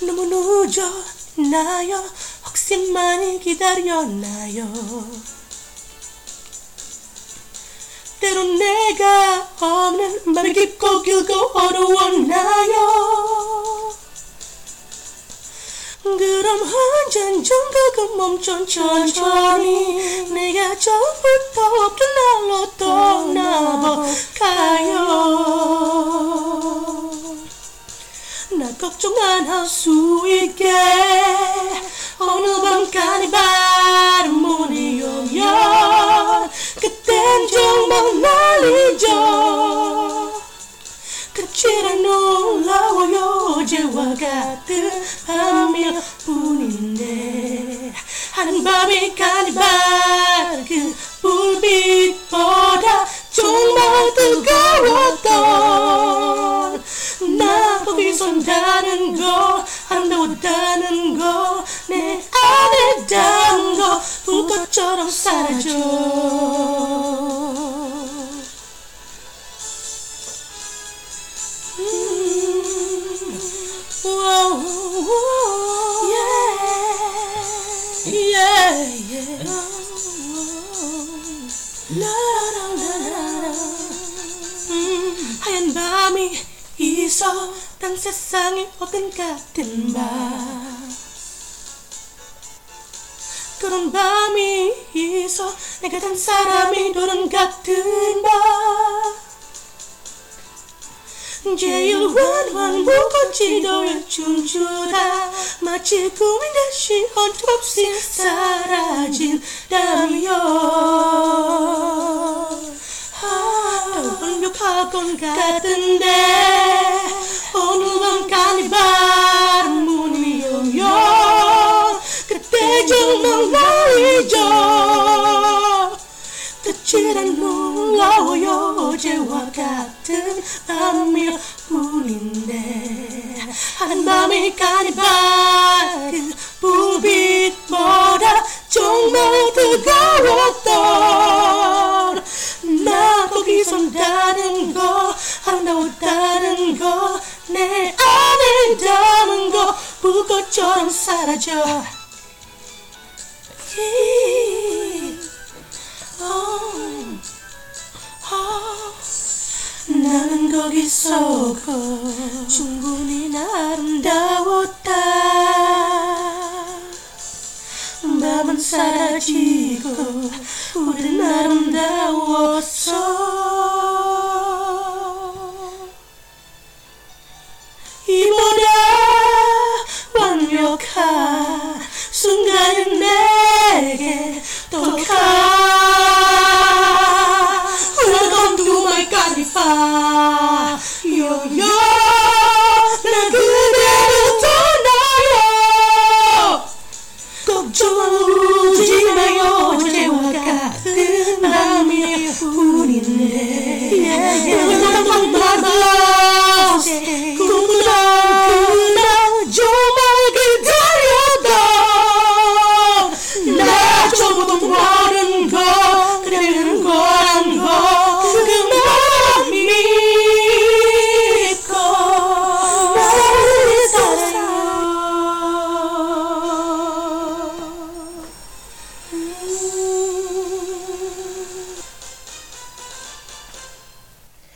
너무 늦었나요. 혹시 많이 기다렸나요? 때론 내가 없는 밤이 깊고 길고 어두웠나요. 그럼 한잔 정각은 멈춘 천천히. 내가 처음부터 없던 날로 떠나볼 걱정 안 할 수 있게. 어느 밤 까니발 문이 오면 그땐 정말 날 잊어 그치라 놀라워요 어제와 같은 밤일 뿐인데. 하는 밤이 까니발 그 불빛 보 나 거기서 다는 거 아름다웠다는 거 내 안에 닿은 거 불꽃처럼 사라져. 하얀 밤이 있어 땅 세상에 어떤 같은 밤. 그런 밤이 있어 내가 단 사람이 노는 같은 밤. 제일 환한 무거운 도에 춤추다. 마치 꿈이 다시 언톱없이 사라진다며 더 완벽하건 같은데 어느 밤 까니발 문이 오면 그때 정말 날 잊어 끝이란 놀라워요. 어제와 같은 밤일 뿐인데. 한 밤이 까니발 그 내 안에 담은 거 불꽃처럼 사라져 어, 어. 나는 거기서 충분히 아름다웠다 밤은 사라지고 우린 아름다웠어 순간은 내게 또 가